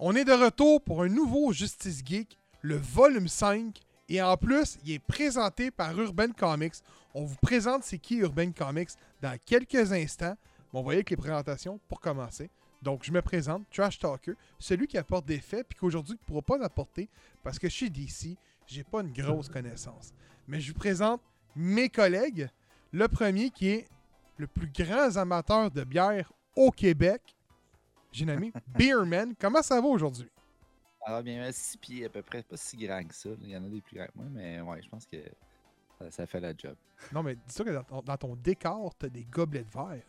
On est de retour pour un nouveau Justice Geek, le volume 5. Et en plus, il est présenté par Urban Comics. On vous présente c'est qui Urban Comics dans quelques instants. On va y les présentations pour commencer. Donc, je me présente, Trash Talker, celui qui apporte des faits puis qu'aujourd'hui ne pourra pas apporter parce que chez DC, j'ai pas une grosse connaissance. Mais je vous présente mes collègues. Le premier qui est le plus grand amateur de bière au Québec. J'ai nommé Beerman. Comment ça va aujourd'hui? Ça va bien, 6 pieds à peu près, pas si grand que ça. Il y en a des plus grands que moi, mais ouais, je pense que ça, ça fait la job. Non, mais dis-toi que dans ton, dans ton décor, t'as des gobelets de verre.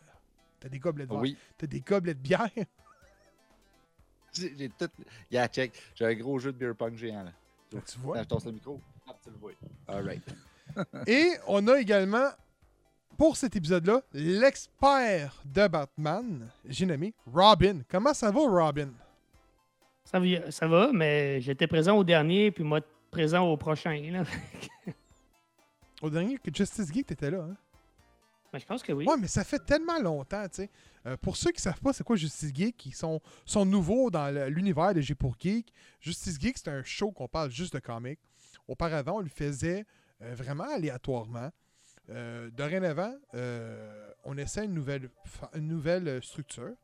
T'as des gobelets de verre. Oui, T'as des gobelets de bière. j'ai tout. Yeah, check. J'ai un gros jeu de beer pong géant là. tu vois? Là, je le micro. Hop, tu le vois. Alright. Et on a également, pour cet épisode-là, l'expert de Batman. J'ai nommé Robin. Comment ça va, Robin? Ça va, ça va, mais j'étais présent au dernier, puis moi, présent au prochain. Là. Au dernier que Justice Geek, t'étais là. Hein? Mais je pense que oui. Ouais, mais ça fait tellement longtemps, tu sais. Euh, pour ceux qui savent pas c'est quoi Justice Geek, qui sont, sont nouveaux dans l'univers de G pour Geek, Justice Geek, c'est un show qu'on parle juste de comics. Auparavant, on le faisait euh, vraiment aléatoirement. Euh, dorénavant, euh, on essaie une nouvelle, euh, structure.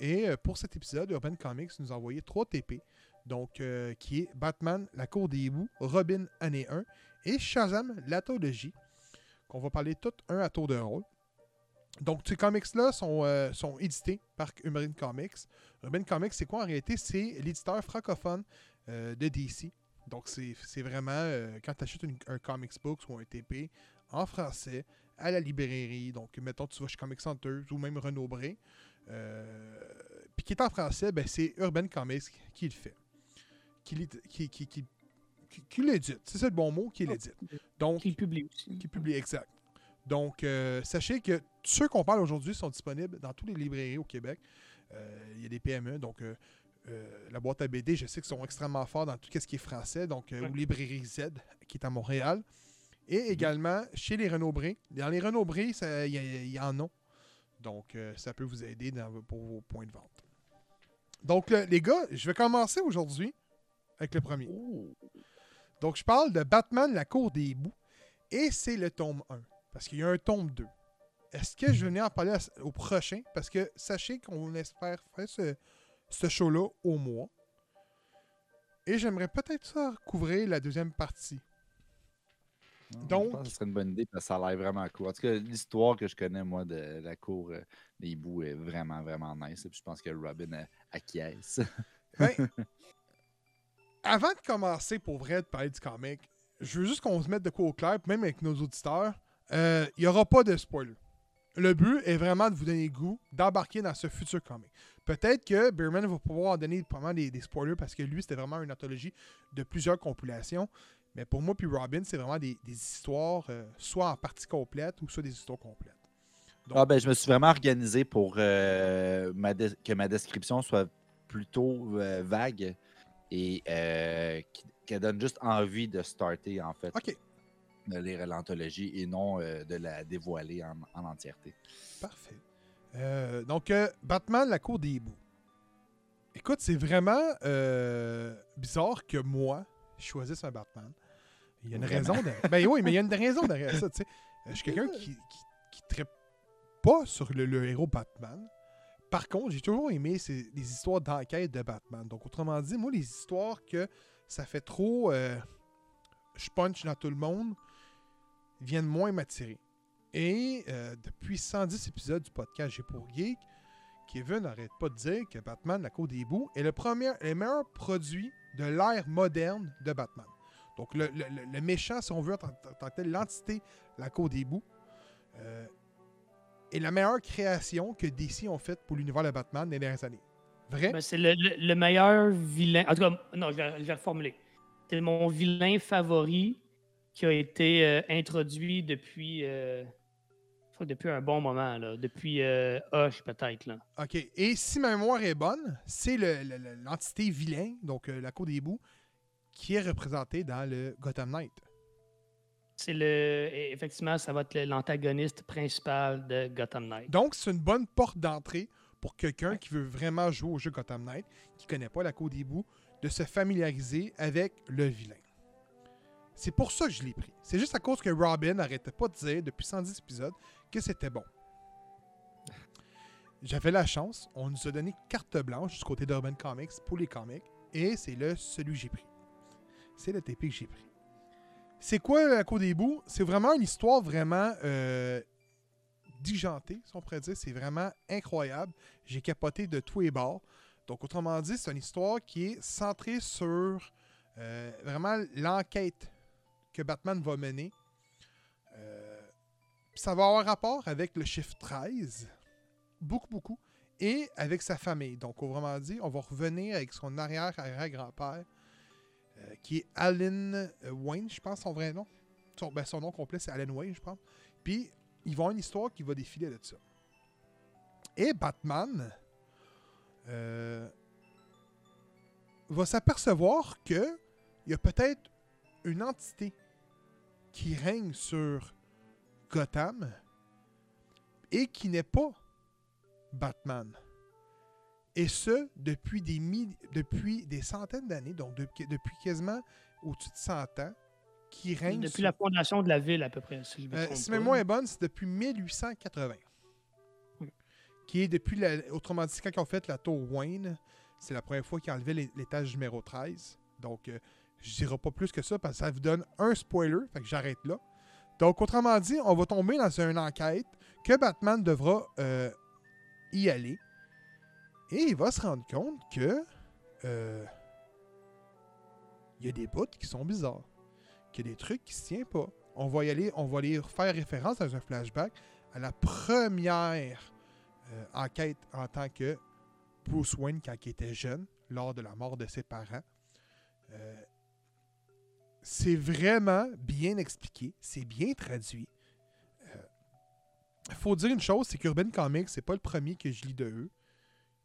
Et pour cet épisode, Urban Comics nous a envoyé trois TP. Donc, qui est Batman, La Cour des hiboux, Robin, année 1, et Shazam, l'Athologie, qu'on va parler tout un à tour de rôle. Donc, ces comics-là sont, édités par Urban Comics. Urban Comics, c'est quoi? En réalité? C'est l'éditeur francophone de DC. Donc, c'est vraiment, quand tu achètes un comics book ou un TP en français à la librairie, donc mettons tu vas chez Comic Center ou même Renaud Bré, euh, puis qui est en français, ben, c'est Urban Comics qui le fait. Qui, qui, qui, qui, qui- qui l'édite. C'est ça le bon mot, qui l'édite. Donc, Qui publie aussi. qui publie exact. Donc, euh, sachez que ceux qu'on parle aujourd'hui sont disponibles dans toutes les librairies au Québec. Euh, Il y a des PME, donc la boîte à BD, je sais qu'ils sont extrêmement forts dans tout ce qui est français, donc ou Librairie Z, qui est à Montréal. Et également chez les Renaud Bré. Dans les Renaud Bré, il y, en a. Donc, euh, ça peut vous aider dans pour vos points de vente. Donc, le- les gars, je vais commencer aujourd'hui avec le premier. Donc, je parle de Batman, la cour des hiboux. Et c'est le tome 1. Parce qu'il y a un tome 2. Est-ce que je vais venir en parler à- au prochain? Parce que sachez qu'on espère faire ce, ce show-là au mois. Et j'aimerais peut-être ça couvrir la deuxième partie. Donc- Je pense que ce serait une bonne idée parce que ça a l'air vraiment cool. En tout cas, l'histoire que je connais, moi, de la cour euh, des hiboux est vraiment, vraiment nice. Puis je pense que Robin euh, acquiesce. Ben, avant de commencer pour vrai de parler du comic, je veux juste qu'on se mette de quoi au clair, puis même avec nos auditeurs, euh, il n'y aura pas de spoiler. Le but est vraiment de vous donner le goût d'embarquer dans ce futur comic. Peut-être que Beerman va pouvoir donner probablement des, des spoilers parce que lui, c'était vraiment une anthologie de plusieurs compilations. Mais pour moi puis Robin, c'est vraiment des, des histoires, euh, soit en partie complète ou soit des histoires complètes. Donc- Ah ben, je me suis vraiment organisé pour euh, ma que ma description soit plutôt euh, vague et qu'elle donne juste envie de starter, en fait, Ok, de lire l'anthologie et non de la dévoiler en, en entièreté. Parfait. Donc, Batman, la cour des hiboux. Écoute, c'est vraiment bizarre que moi, je choisisse un Batman. Il y a une Vraiment? raison. De... Ben oui, mais il y a une raison derrière ça. Euh, Je suis quelqu'un qui, qui, qui trippe pas sur le, le héros Batman. Par contre, j'ai toujours aimé ces- les histoires d'enquête de Batman. Donc, autrement dit, moi, les histoires que ça fait trop. euh, je punch dans tout le monde viennent moins m'attirer. Et euh, depuis 110 épisodes du podcast J'ai pour Geek, Kevin n'arrête pas de dire que Batman, la Cour des hiboux, est le, premier, le meilleur produit de l'ère moderne de Batman. Donc, le, le- le- méchant, si on veut, en tant tel, l'entité, la Cour des hiboux, euh, est la meilleure création que DC ont faite pour l'univers de Batman des dernières années. Vrai? Ben, c'est le, le- le meilleur vilain. En tout cas, non, je vais, je vais reformuler. C'est mon vilain favori qui a été euh, introduit depuis, euh, depuis un bon moment, là. depuis euh, Hush peut-être. Là. OK. Et si ma mémoire est bonne, c'est le- le- le- l'entité vilain, donc euh, la Cour des hiboux, qui est représentée dans le Gotham Knight. C'est le. Effectivement, ça va être l'antagoniste principal de Gotham Knight. Donc, c'est une bonne porte d'entrée pour quelqu'un qui veut vraiment jouer au jeu Gotham Knight, qui connaît pas la Code des bouts, de se familiariser avec le vilain. C'est pour ça que je l'ai pris. C'est juste à cause que Robin n'arrêtait pas de dire depuis 110 épisodes que c'était bon. J'avais la chance, on nous a donné carte blanche du côté d'Urban Comics pour les comics, et c'est le celui que j'ai pris. C'est le TP que j'ai pris. C'est quoi la Code des bouts? C'est vraiment une histoire vraiment euh, digentée, si on pourrait dire. C'est vraiment incroyable. J'ai capoté de tous les bords. Donc, autrement dit, c'est une histoire qui est centrée sur euh, vraiment l'enquête que Batman va mener. Euh, ça va avoir rapport avec le chiffre 13, beaucoup, beaucoup, et avec sa famille. Donc, autrement dit, on va revenir avec son arrière-arrière-grand-père, euh, qui est Alan Wayne, je pense, son vrai nom. Son, ben, son nom complet, c'est Alan Wayne, je pense. Puis, ils vont avoir une histoire qui va défiler de ça. Et Batman euh, va s'apercevoir que il y a peut-être une entité qui règne sur Gotham et qui n'est pas Batman. Et ce, depuis des, mille- depuis des centaines d'années, donc depuis, depuis quasiment au-dessus de 100 ans, qui règne Depuis sur- la fondation de la ville, à peu près. Si, je me euh, si mémoire est bonne, c'est depuis 1880. Oui. Qui est depuis, la- autrement dit, quand ils ont fait la tour Wayne, c'est la première fois qu'ils enlevaient l'é- l'étage numéro 13. Donc, euh, je dirai pas plus que ça parce que ça vous donne un spoiler, fait que j'arrête là. Donc, autrement dit, on va tomber dans une enquête que Batman devra euh, y aller. Et il va se rendre compte que euh, il y a des bouts qui sont bizarres qu'il y a des trucs qui se tiennent pas. On va y aller, on va aller faire référence dans un flashback à la première euh, enquête en tant que Bruce Wayne quand il était jeune, lors de la mort de ses parents. Euh, c'est vraiment bien expliqué, c'est bien traduit. Il faut dire une chose, c'est qu'Urban Comics, c'est pas le premier que je lis de eux.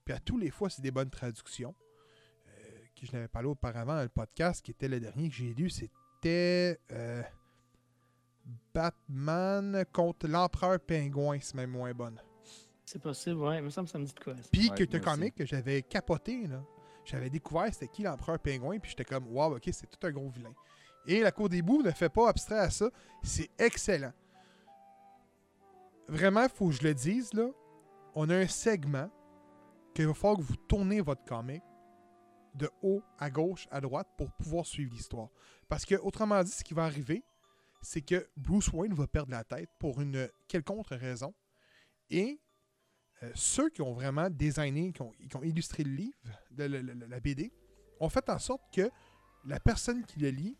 Puis à tous les fois, c'est des bonnes traductions. Euh, que je n'avais parlé auparavant dans le podcast, qui était le dernier que j'ai lu, c'était euh, Batman contre l'Empereur Pingouin, c'est même moins bonne. C'est possible, ouais. Il me semble que ça me dit de quoi. Puis Ouais, que aussi. comic que j'avais capoté, là. J'avais découvert c'était qui l'Empereur Pingouin, puis j'étais comme, wow, ok, c'est tout un gros vilain. Et la Cour des bouts ne fait pas abstrait à ça. C'est excellent. Vraiment, il faut que je le dise, là. On a un segment qu'il va falloir que vous tournez votre comic de haut à gauche à droite pour pouvoir suivre l'histoire. Parce que, autrement dit, ce qui va arriver, c'est que Bruce Wayne va perdre la tête pour une quelconque raison. Et euh, ceux qui ont vraiment designé, qui ont, illustré le livre, de la BD, ont fait en sorte que la personne qui le lit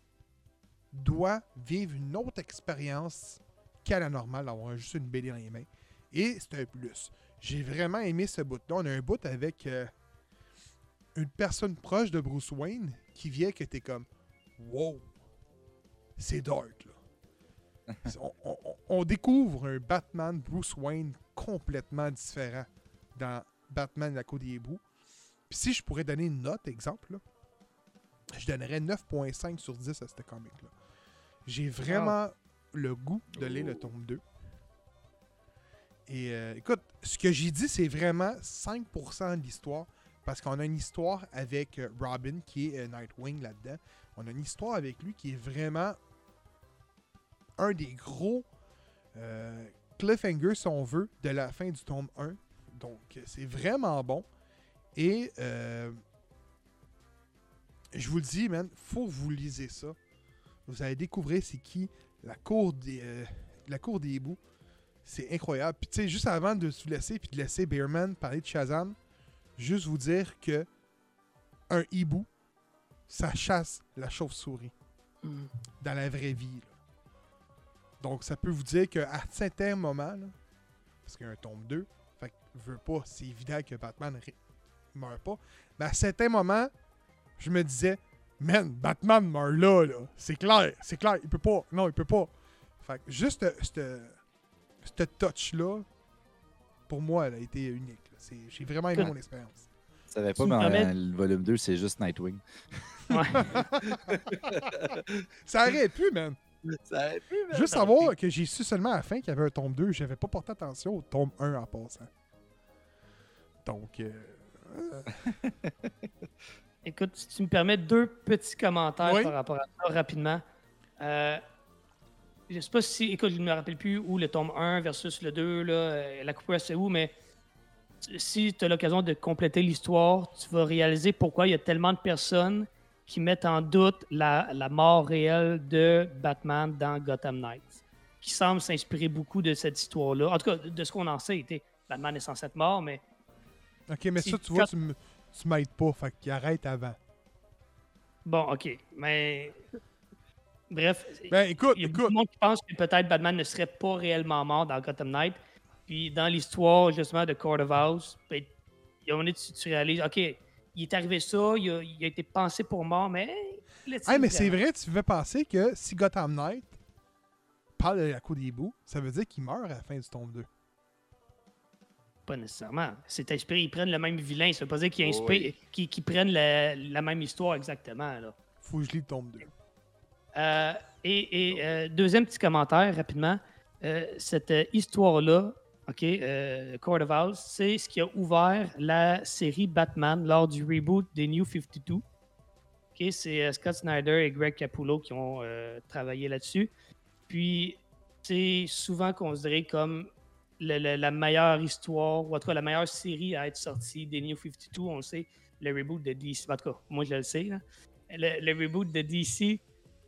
doit vivre une autre expérience qu'à la normale, d'avoir juste une BD dans les mains. Et c'est un plus. J'ai vraiment aimé ce bout-là. On a un bout avec euh, une personne proche de Bruce Wayne qui vient que t'es comme Wow! C'est dark, là. on, on- on- on découvre un Batman Bruce Wayne complètement différent dans Batman la Côte des Hiboux. Puis si je pourrais donner une note, exemple, là, je donnerais 9.5 sur 10 à ce comic-là. J'ai vraiment le goût de lire le tome 2. Et euh, écoute, ce que j'ai dit, c'est vraiment 5% de l'histoire. Parce qu'on a une histoire avec euh, Robin, qui est euh, Nightwing là-dedans. On a une histoire avec lui qui est vraiment un des gros euh, cliffhangers, si on veut, de la fin du tome 1. Donc, c'est vraiment bon. Et euh, je vous le dis, man, faut que vous lisez ça. Vous allez découvrir c'est qui la cour des, euh, la cour des hiboux. C'est incroyable. Puis, tu sais, juste avant de vous laisser, puis de laisser Bearman parler de Shazam, juste vous dire que un hibou, ça chasse la chauve-souris Hmm. dans la vraie vie. là. Donc, ça peut vous dire qu'à certains moments, là, parce qu'il y a un tome 2, fait que veux pas, c'est évident que Batman ré- meurt pas. Mais à certains moments, je me disais, man, Batman meurt là, là. C'est clair, c'est clair, il peut pas. Non, il peut pas. Fait que juste ce touch-là, pour moi, elle a été unique. là. C'est- J'ai vraiment aimé mon expérience. Je savais pas, Tu mais permets- le volume 2, c'est juste Nightwing. Ouais. Ça aurait pu, man. Ça aurait pu, mais Juste savoir que j'ai su seulement à la fin qu'il y avait un tome 2. J'avais pas porté attention au tome 1 en passant. Donc, euh, Écoute, si tu me permets deux petits commentaires Oui. par rapport à ça rapidement. Euh, je sais pas si, écoute, je ne me rappelle plus où le tome 1 versus le 2, là, euh, la coupure c'est où, mais si tu as l'occasion de compléter l'histoire, tu vas réaliser pourquoi il y a tellement de personnes qui mettent en doute la, la mort réelle de Batman dans Gotham Knights, qui semble s'inspirer beaucoup de cette histoire-là. En tout cas, de, ce qu'on en sait, Batman est censé être mort, mais ok, mais Si ça, tu vois, tu m- tu m'aides pas, fait qu'il arrête avant. bon, ok. Mais bref, Ben, écoute, Il y a beaucoup de monde qui pense que peut-être Batman ne serait pas réellement mort dans Gotham Knight. Puis dans l'histoire, justement, de Court of House, ben, il y a un moment tu, tu réalises, OK, il est arrivé ça, il a, il a été pensé pour mort, mais. Hey, mais c'est vraiment? vrai, tu fais penser que si Gotham Knight parle de la cour des bouts, ça veut dire qu'il meurt à la fin du tome 2. Pas nécessairement. C'est inspiré, ils prennent le même vilain. Ça veut pas dire qu'ils Oui. inspirent- qu'ils- qu'ils prennent la, la même histoire exactement. Là. Faut que je lis le tome 2. Euh, et et, euh, deuxième petit commentaire rapidement. Euh, cette histoire-là, OK, euh, Court of House, c'est ce qui a ouvert la série Batman lors du reboot des New 52. OK, c'est euh, Scott Snyder et Greg Capullo qui ont euh, travaillé là-dessus. Puis, c'est souvent considéré comme la meilleure histoire, ou en tout cas la meilleure série à être sortie des New 52. On le sait, le reboot de DC. En tout cas, moi je le sais. Le, reboot de DC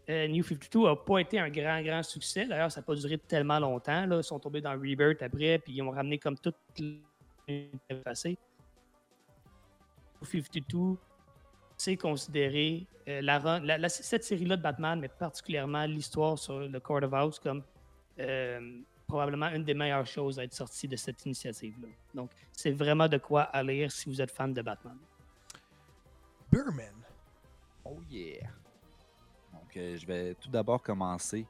euh, New 52 n'a pas été un grand, grand succès. D'ailleurs, ça n'a pas duré tellement longtemps. Là. Ils sont tombés dans Rebirth après, puis ils ont ramené comme tout le passé. New 52, c'est considéré euh, la- cette série-là de Batman, mais particulièrement l'histoire sur le Court of House, comme euh, probablement une des meilleures choses à être sortie de cette initiative-là. Donc, c'est vraiment de quoi à lire si vous êtes fan de Batman. Burman. Oh yeah! Donc, euh, je vais tout d'abord commencer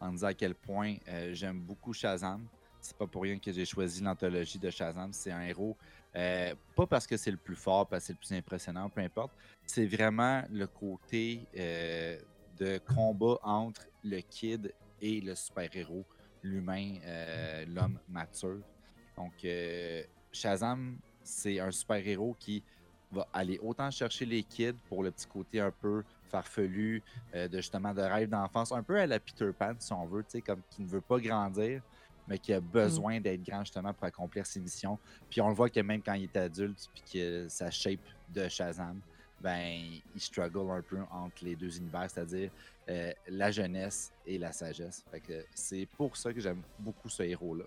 en disant à quel point euh, j'aime beaucoup Shazam. C'est pas pour rien que j'ai choisi l'anthologie de Shazam. C'est un héros, euh, pas parce que c'est le plus fort, parce que c'est le plus impressionnant, peu importe. C'est vraiment le côté euh, de combat entre le kid et le super-héros, l'humain, euh, l'homme mature. Donc, euh, Shazam, c'est un super-héros qui va aller autant chercher les kids pour le petit côté un peu farfelu, euh, de justement de rêve d'enfance, un peu à la Peter Pan, si on veut, tu sais, comme qui ne veut pas grandir, mais qui a besoin d'être grand justement pour accomplir ses missions. Puis on le voit que même quand il est adulte, puis que sa shape de Shazam, ben, il struggle un peu entre les deux univers, c'est-à-dire euh, la jeunesse et la sagesse. Fait que c'est pour ça que j'aime beaucoup ce héros-là.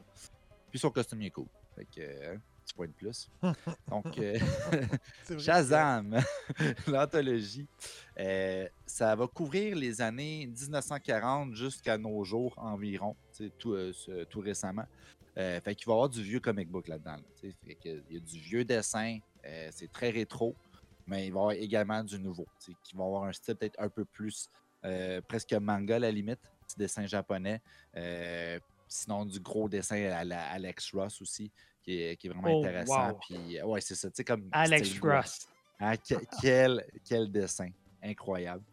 Puis son costume est cool. Fait que, euh, petit point de plus. Donc, euh. Shazam, l'anthologie, ça va couvrir les années 1940 jusqu'à nos jours environ, tout, ce- tout récemment. Fait qu'il va y avoir du vieux comic book là-dedans. là. Fait que il y a du vieux dessin, c'est très rétro, mais il va y avoir également du nouveau, qui va avoir un style peut-être un peu plus presque manga à la limite, petit dessin japonais. euh, sinon, du gros dessin à la Alex Ross aussi, qui est, qui est vraiment Oh, intéressant. wow. Puis, euh, ouais, c'est ça, tu sais, comme. Alex Ross. Hein, que- quel, quel dessin. Incroyable.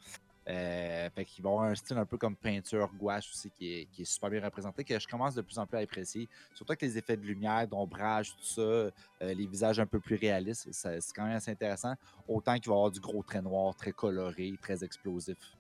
Euh, fait qu'il va avoir un style un peu comme peinture gouache aussi qui est, qui est super bien représenté, que je commence de plus en plus à apprécier. Surtout avec les effets de lumière, d'ombrage, tout ça, euh, les visages un peu plus réalistes, c'est quand même assez intéressant. Autant qu'il va y avoir du gros trait noir, très coloré, très explosif euh,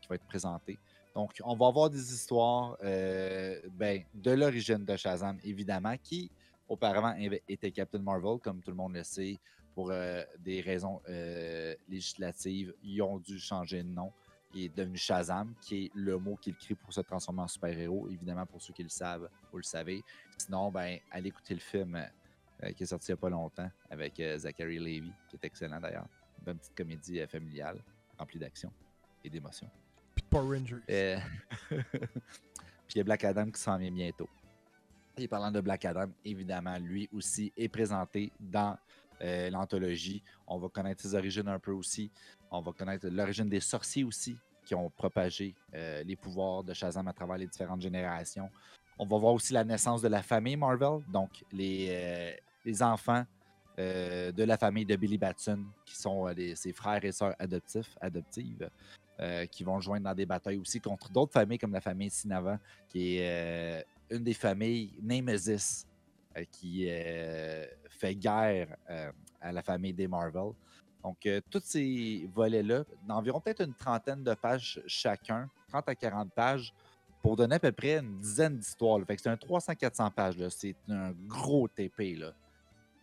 qui va être présenté. Donc, on va avoir des histoires euh, ben, de l'origine de Shazam, évidemment, qui auparavant était Captain Marvel, comme tout le monde le sait, pour euh, des raisons euh, législatives, ils ont dû changer de nom. Il est devenu Shazam, qui est le mot qu'il crie pour se transformer en super-héros. Évidemment, pour ceux qui le savent, vous le savez. Sinon, ben, allez écouter le film euh, qui est sorti il n'y a pas longtemps avec euh, Zachary Levy, qui est excellent d'ailleurs. Une bonne petite comédie euh, familiale, remplie d'action et d'émotion. Puis de Power Rangers. Euh, Puis il y a Black Adam qui s'en vient bientôt. Et parlant de Black Adam, évidemment, lui aussi est présenté dans euh, l'anthologie. On va connaître ses origines un peu aussi. On va connaître l'origine des sorciers aussi, qui ont propagé euh, les pouvoirs de Shazam à travers les différentes générations. On va voir aussi la naissance de la famille Marvel, donc les, euh, les enfants de la famille de Billy Batson, qui sont les- ses frères et sœurs adoptifs, adoptives, euh, qui vont joindre dans des batailles aussi contre d'autres familles comme la famille Sinava, qui est euh, une des familles Nemesis, euh, qui fait guerre à la famille des Marvel. Donc, tous ces volets-là, d'environ peut-être une trentaine de pages chacun, 30 à 40 pages, pour donner à peu près une dizaine d'histoires. Fait que c'est un 300-400 pages. C'est un gros TP.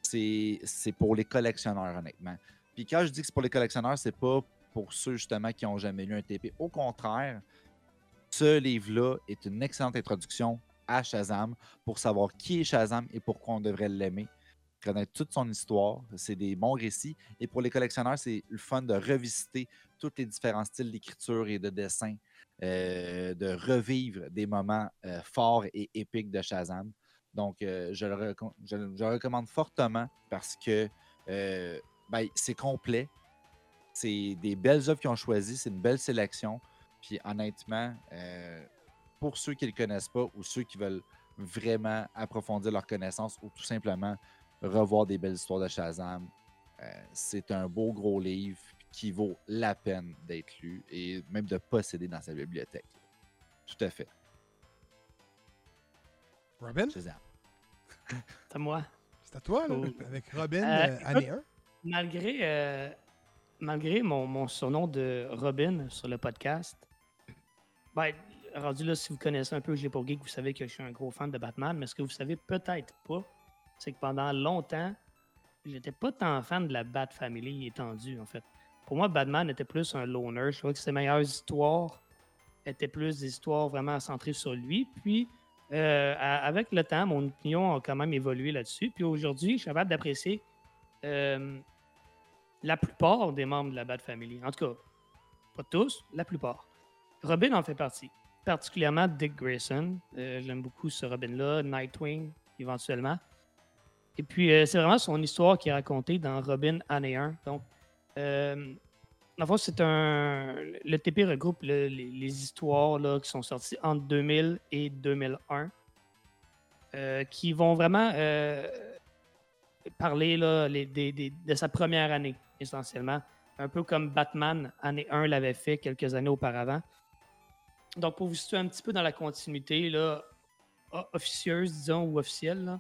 C'est c'est pour les collectionneurs, honnêtement. Puis quand je dis que c'est pour les collectionneurs, c'est pas pour ceux justement qui n'ont jamais lu un TP. Au contraire, ce livre-là est une excellente introduction à Shazam pour savoir qui est Shazam et pourquoi on devrait l'aimer. Connaître toute son histoire, c'est des bons récits. Et pour les collectionneurs, c'est le fun de revisiter tous les différents styles d'écriture et de dessin, euh, de revivre des moments euh, forts et épiques de Shazam. Donc, euh, je, le recommande fortement parce que ben, c'est complet. C'est des belles œuvres qu'ils ont choisies. C'est une belle sélection. Puis honnêtement, euh, pour ceux qui ne le connaissent pas ou ceux qui veulent vraiment approfondir leur connaissance ou tout simplement revoir des belles histoires de Shazam, euh, c'est un beau gros livre qui vaut la peine d'être lu et même de posséder dans sa bibliothèque. Tout à fait. Robin, Shazam. C'est à moi. c'est à toi, là, avec Robin, Euh, euh, année 1. Malgré, euh, malgré mon, surnom de Robin sur le podcast, ben, rendu là, si vous connaissez un peu J'ai Geek, vous savez que je suis un gros fan de Batman, mais ce que vous savez peut-être pas, c'est que pendant longtemps, j'étais pas tant fan de la Bat Family étendue, en fait. Pour moi, Batman était plus un loner. Je trouvais que ses meilleures histoires étaient plus des histoires vraiment centrées sur lui. Puis, euh, avec le temps, mon opinion a quand même évolué là-dessus. Puis aujourd'hui, je suis capable d'apprécier euh, la plupart des membres de la Bat Family. En tout cas, pas tous, la plupart. Robin en fait partie. Particulièrement Dick Grayson. Euh, J'aime beaucoup ce Robin-là. Nightwing, éventuellement. Et puis, euh, c'est vraiment son histoire qui est racontée dans Robin année 1. Donc, euh, c'est un. Le TP regroupe le- les, histoires qui sont sorties entre 2000 et 2001, euh, qui vont vraiment parler de sa première année, essentiellement. Un peu comme Batman, année 1, l'avait fait quelques années auparavant. Donc, pour vous situer un petit peu dans la continuité là, officieuse, disons, ou officielle,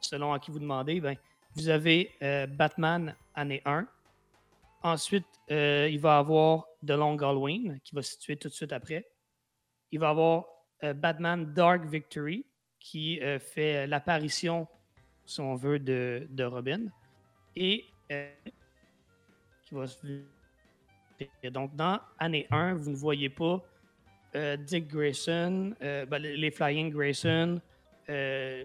selon à qui vous demandez, ben, vous avez euh, Batman, année 1. Ensuite, euh, il va y avoir The Long Halloween, qui va se situer tout de suite après. Il va y avoir euh, Batman Dark Victory, qui fait l'apparition, si on veut, de, de Robin. Et qui va se... Donc, dans année 1, vous ne voyez pas euh, Dick Grayson, euh, ben, les Flying Grayson, euh,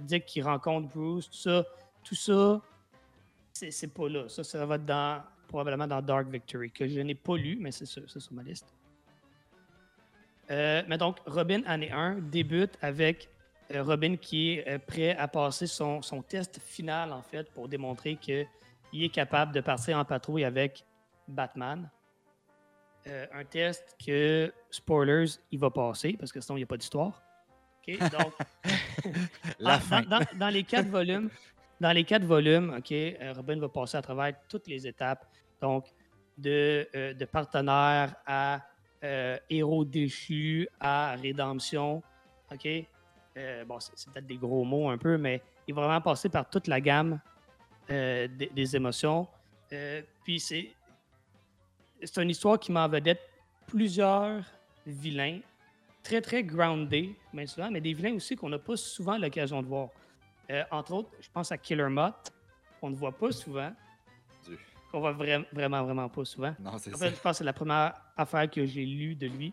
Dick qui rencontre Bruce, tout ça. Tout ça, c'est pas là. Ça, ça va être dans, probablement dans Dark Victory, que je n'ai pas lu, mais c'est sur, ma liste. Mais donc, Robin, année 1, débute avec Robin qui est prêt à passer son, test final, en fait, pour démontrer qu'il est capable de partir en patrouille avec Batman. Euh, un test que, spoilers, il va passer, parce que sinon, il n'y a pas d'histoire. Donc, La ah, fin. Dans, les quatre volumes, dans les quatre volumes, OK, euh, Robin va passer à travers toutes les étapes. Donc, de, euh, de partenaire à euh, héros déchu à rédemption. OK? Bon, c'est peut-être des gros mots un peu, mais il va vraiment passer par toute la gamme euh, des, des émotions. Euh, puis c'est c'est une histoire qui met en vedette plusieurs vilains très, très groundés, bien souvent, mais des vilains aussi qu'on n'a pas souvent l'occasion de voir. Euh, entre autres, je pense à Killer Mutt, qu'on ne voit pas souvent, Dieu. qu'on voit vra- vraiment, vraiment pas souvent. Non, c'est En ça. fait, je pense que c'est la première affaire que j'ai lue de lui.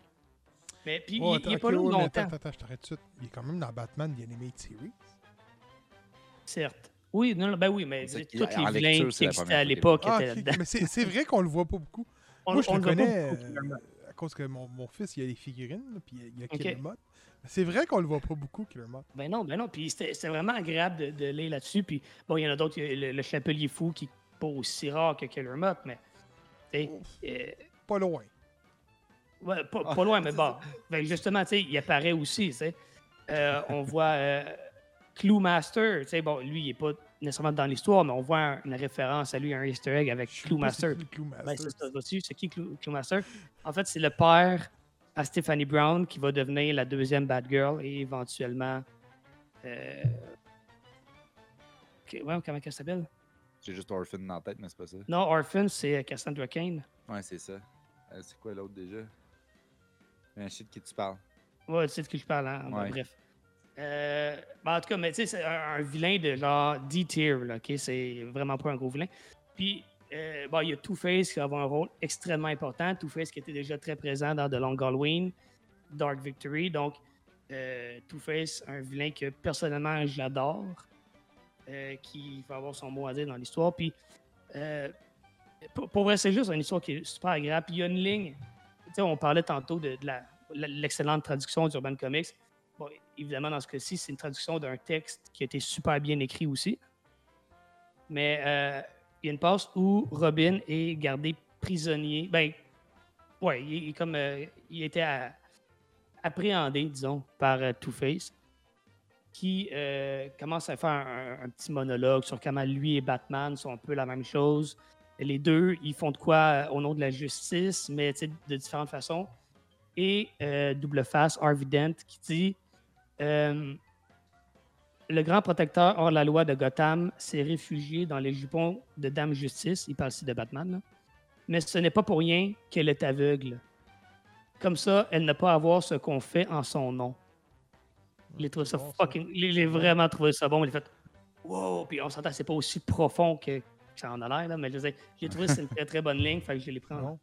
Mais puis, Oh, il- il, attends, est pas là longtemps, attends, attends, je t'arrête tout de suite. Il est quand même dans Batman, The Animated Series. certes. Oui, non, non, ben oui, mais en les vilains qui existaient à l'époque Ah, étaient ok, là-dedans. mais c'est c'est vrai qu'on le voit pas beaucoup. On- Moi, je on le connais euh, à cause que mon, mon fils, il a les figurines, là, puis il y a. Killer C'est vrai qu'on le voit pas beaucoup, Killer Mutt. Ben non, ben non. Puis c'était vraiment agréable de, de lire là-dessus. Puis bon, il y en a d'autres, le, le Chapelier Fou qui n'est pas aussi rare que Killer Mutt, mais. euh, Pas loin. Ouais, pas, Ah, pas loin, mais bon. Ben, justement, tu sais, il apparaît aussi, tu sais. Euh, on voit euh, Clue Master, tu sais, bon, lui, il n'est pas nécessairement dans l'histoire, mais on voit un- une référence à lui, un easter egg avec Clue c'est Master. qui le Clue Master. Ben, c'est ça, vois-tu, c'est qui Clue, Master? En fait, c'est le père à Stephanie Brown qui va devenir la deuxième Bad Girl et éventuellement... euh, que- ouais, comment elle s'appelle? J'ai juste Orphan dans la tête, mais c'est pas ça. Non, Orphan, c'est euh, Cassandra Kane. Ouais, c'est ça. Euh, c'est quoi l'autre déjà? Un shit de qui tu parles. Ouais, tu sais de qui je parle, hein? Bon. Bref. Euh, ben, en tout cas, mais c'est un, vilain de genre D-tier, ok? C'est vraiment pas un gros vilain. Puis, euh, il y a Two-Face qui va avoir un rôle extrêmement important. Two-Face qui était déjà très présent dans The Long Halloween, Dark Victory. Donc, euh, Two-Face, un vilain que personnellement j'adore, euh, qui va avoir son mot à dire dans l'histoire. Puis, euh, pour, pour vrai, c'est juste une histoire qui est super agréable. Puis, il y a une ligne. Tu sais, on parlait tantôt de, de l'excellente traduction d'Urban Comics. Évidemment, dans ce cas-ci, c'est une traduction d'un texte qui a été super bien écrit aussi. Mais euh, il y a une passe où Robin est gardé prisonnier. Ben, ouais, il, il comme, euh, il était appréhendé, disons, par euh, Two-Face, qui euh, commence à faire un, un petit monologue sur comment lui et Batman sont un peu la même chose. Les deux, ils font de quoi au nom de la justice, mais de différentes façons. Et double face, Harvey Dent, qui dit euh, Le grand protecteur hors la loi de Gotham s'est réfugié dans les jupons de Dame Justice. Il parle ici de Batman. là. Mais ce n'est pas pour rien qu'elle est aveugle. Comme ça, elle n'a pas à voir ce qu'on fait en son nom. Il a trouvé ça bon, ça. fucking. Il a vraiment trouvé ça bon. Il a fait Wow! Puis on s'entend, c'est pas aussi profond que, ça en a l'air, là, mais je dire, j'ai trouvé que c'est une très très bonne ligne. Fait que je l'ai pris en.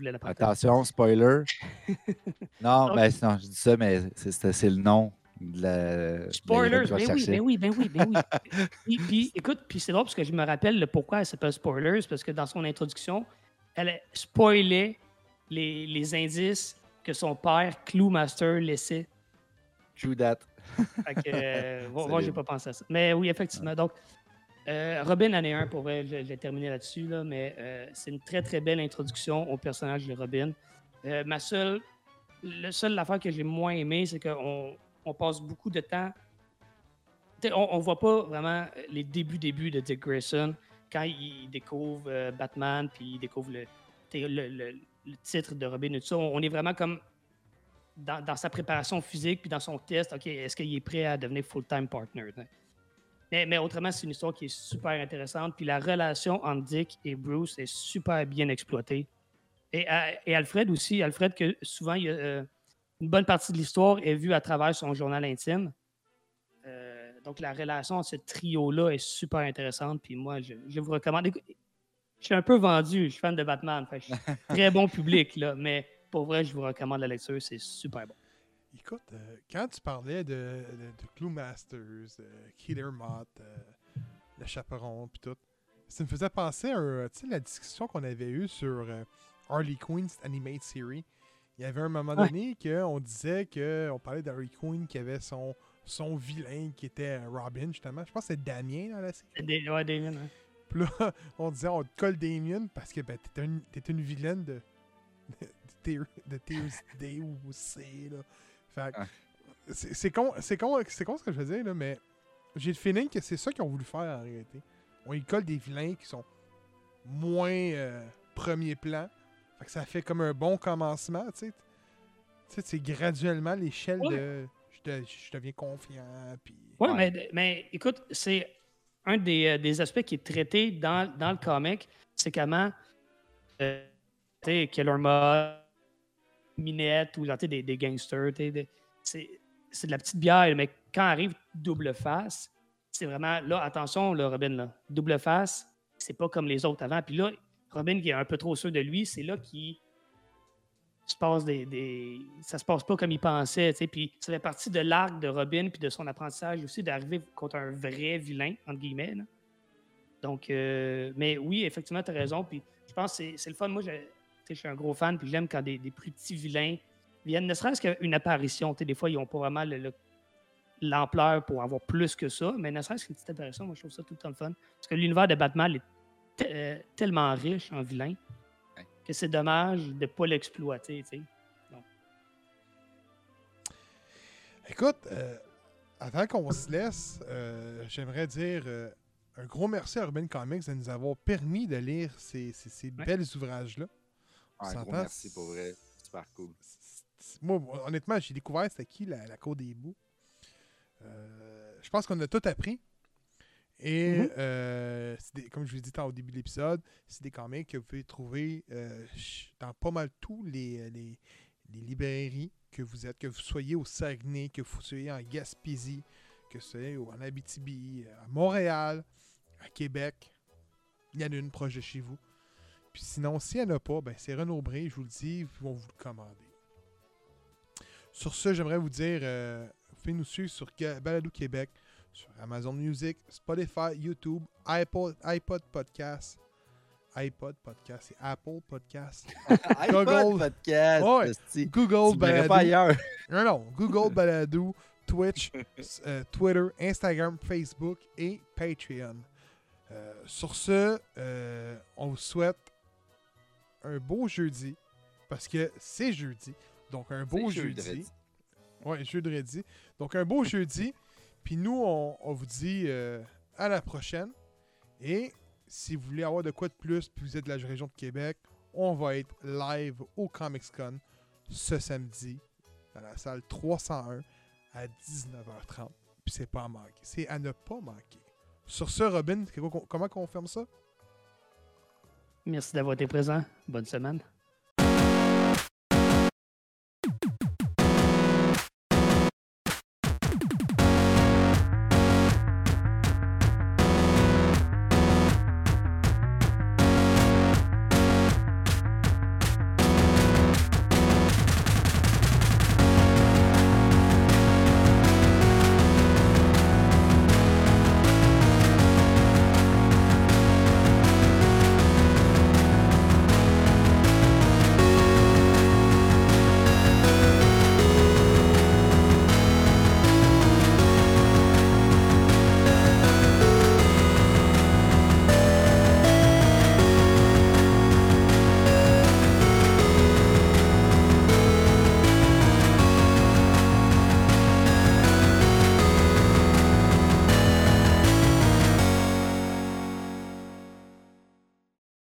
La partager. Attention, spoiler. non, Donc- ben non, je dis ça, mais c'est- le nom de la. Spoilers, je ben oui, cherchais. ben oui, ben oui, ben oui. puis, puis, écoute, puis c'est drôle parce que je me rappelle le pourquoi elle s'appelle Spoilers, parce que dans son introduction, elle spoilait les, les indices que son père, Clou-Master, laissait. True that. Fait que, euh, moi, j'ai pas pensé à ça. Mais oui, effectivement. Donc, euh, Robin en est un, pour je, vais terminer là-dessus, là, mais euh, c'est une très, très belle introduction au personnage de Robin. Euh, ma seule, le seul affaire que j'ai moins aimé, c'est qu'on on passe beaucoup de temps. On, on voit pas vraiment les débuts, débuts de Dick Grayson quand il découvre euh, Batman, puis il découvre le, titre de Robin et tout ça. On est vraiment comme dans, dans sa préparation physique puis dans son test, OK, est-ce qu'il est prêt à devenir full-time partner? Mais, mais autrement, c'est une histoire qui est super intéressante. Puis la relation entre Dick et Bruce est super bien exploitée. Et, et Alfred aussi. Alfred, que souvent, il y a, euh, une bonne partie de l'histoire est vue à travers son journal intime. Euh, donc la relation entre ce trio-là est super intéressante. Puis moi, je, je vous recommande. Écoute, Je suis un peu vendu, je suis fan de Batman. fait je suis très bon public, là, mais pour vrai, je vous recommande la lecture, c'est super bon. Écoute, euh, quand tu parlais de, de, de Clue Masters, euh, Killer Moth, euh, le chaperon, puis tout, ça me faisait penser à la discussion qu'on avait eue sur Harley Quinn's Animate Series. Il y avait un moment Ouais. donné qu'on disait qu'on parlait d'Harley Quinn qui avait son, son vilain qui était Robin, justement. Je pense que c'est Damien dans la série. Ouais, Damien, ouais. Puis là, on disait on te colle Damien parce que ben, t'es une, t'es une vilaine de, de, Tears- de Tears Day ou C. Là. Fait que Ah. c'est c'est con, c'est con, c'est con ce que je veux dire, là, mais j'ai le feeling que c'est ça qu'ils ont voulu faire en réalité. On y colle des vilains qui sont moins euh, premier plan. Fait que ça fait comme un bon commencement, tu sais. Tu sais, c'est graduellement l'échelle Ouais. de je, de- je deviens confiant, puis... Oui, Ouais. mais, mais écoute, c'est un des, euh, des aspects qui est traité dans, dans le comic, c'est comment euh, tu sais, Killer Moth, Minette ou genre, des, gangsters, c'est de la petite bière, mais quand arrive double face, c'est vraiment là, attention, là, Robin, là, double face, c'est pas comme les autres avant. Puis là, Robin qui est un peu trop sûr de lui, c'est là qu'il se passe des, des- ça se passe pas comme il pensait. Puis ça fait partie de l'arc de Robin puis de son apprentissage aussi d'arriver contre un vrai vilain entre guillemets. Donc, euh, mais oui, effectivement, tu as raison. Puis je pense que c'est- c'est le fun. Moi, je, suis un gros fan puis j'aime quand des, des plus petits vilains viennent, ne serait-ce qu'une apparition. Tu sais, des fois, ils n'ont pas vraiment le- le- l'ampleur pour avoir plus que ça, mais ne serait-ce qu'une petite apparition, moi, je trouve ça tout le temps le fun. Parce que l'univers de Batman est te- euh, tellement riche en vilains Ouais. que c'est dommage de ne pas l'exploiter. Écoute, euh, avant qu'on se laisse, euh, j'aimerais dire euh, un gros merci à Urban Comics de nous avoir permis de lire ces, ces- ces Ouais. belles ouvrages-là. Un s'entend, gros merci pour vrai. Super cool. Moi, honnêtement, j'ai découvert c'était qui la, la Côte des Bouts. Euh, je pense qu'on a tout appris. Et Mhm. euh, des- comme je vous l'ai dit au début de l'épisode, c'est des comics que vous pouvez trouver euh, dans pas mal tous les, les, les librairies que vous êtes, que vous soyez au Saguenay, que vous soyez en Gaspésie, que vous soyez au- en Abitibi, à Montréal, à Québec. Il y en a une proche de chez vous. Puis sinon, s'il n'y en a pas, ben c'est Renaud Bré, je vous le dis, ils vont vous le commander. Sur ce, j'aimerais vous dire, euh, vous pouvez nous suivre sur Ga- Balado Québec, sur Amazon Music, Spotify, YouTube, iPod, iPod Podcast, iPod Podcast et Apple Podcast, Google. Podcast. Ouais. Google Tu me verrais Balado. pas ailleurs. Non, non. Google Balado, Twitch, euh, Twitter, Instagram, Facebook et Patreon. Euh, sur ce, euh, on vous souhaite un beau jeudi. Parce que c'est jeudi. Donc, un beau jeudi. Ouais, jeudi. Donc, un beau jeudi. Puis nous, on, on vous dit euh, à la prochaine. Et si vous voulez avoir de quoi de plus, puis vous êtes de la région de Québec, on va être live au Comics Con ce samedi dans la salle 301 à 19h30. Puis c'est pas à manquer. C'est à ne pas manquer. Sur ce, Robin, qu'on- comment on ferme ça? Merci d'avoir été présent. Bonne semaine.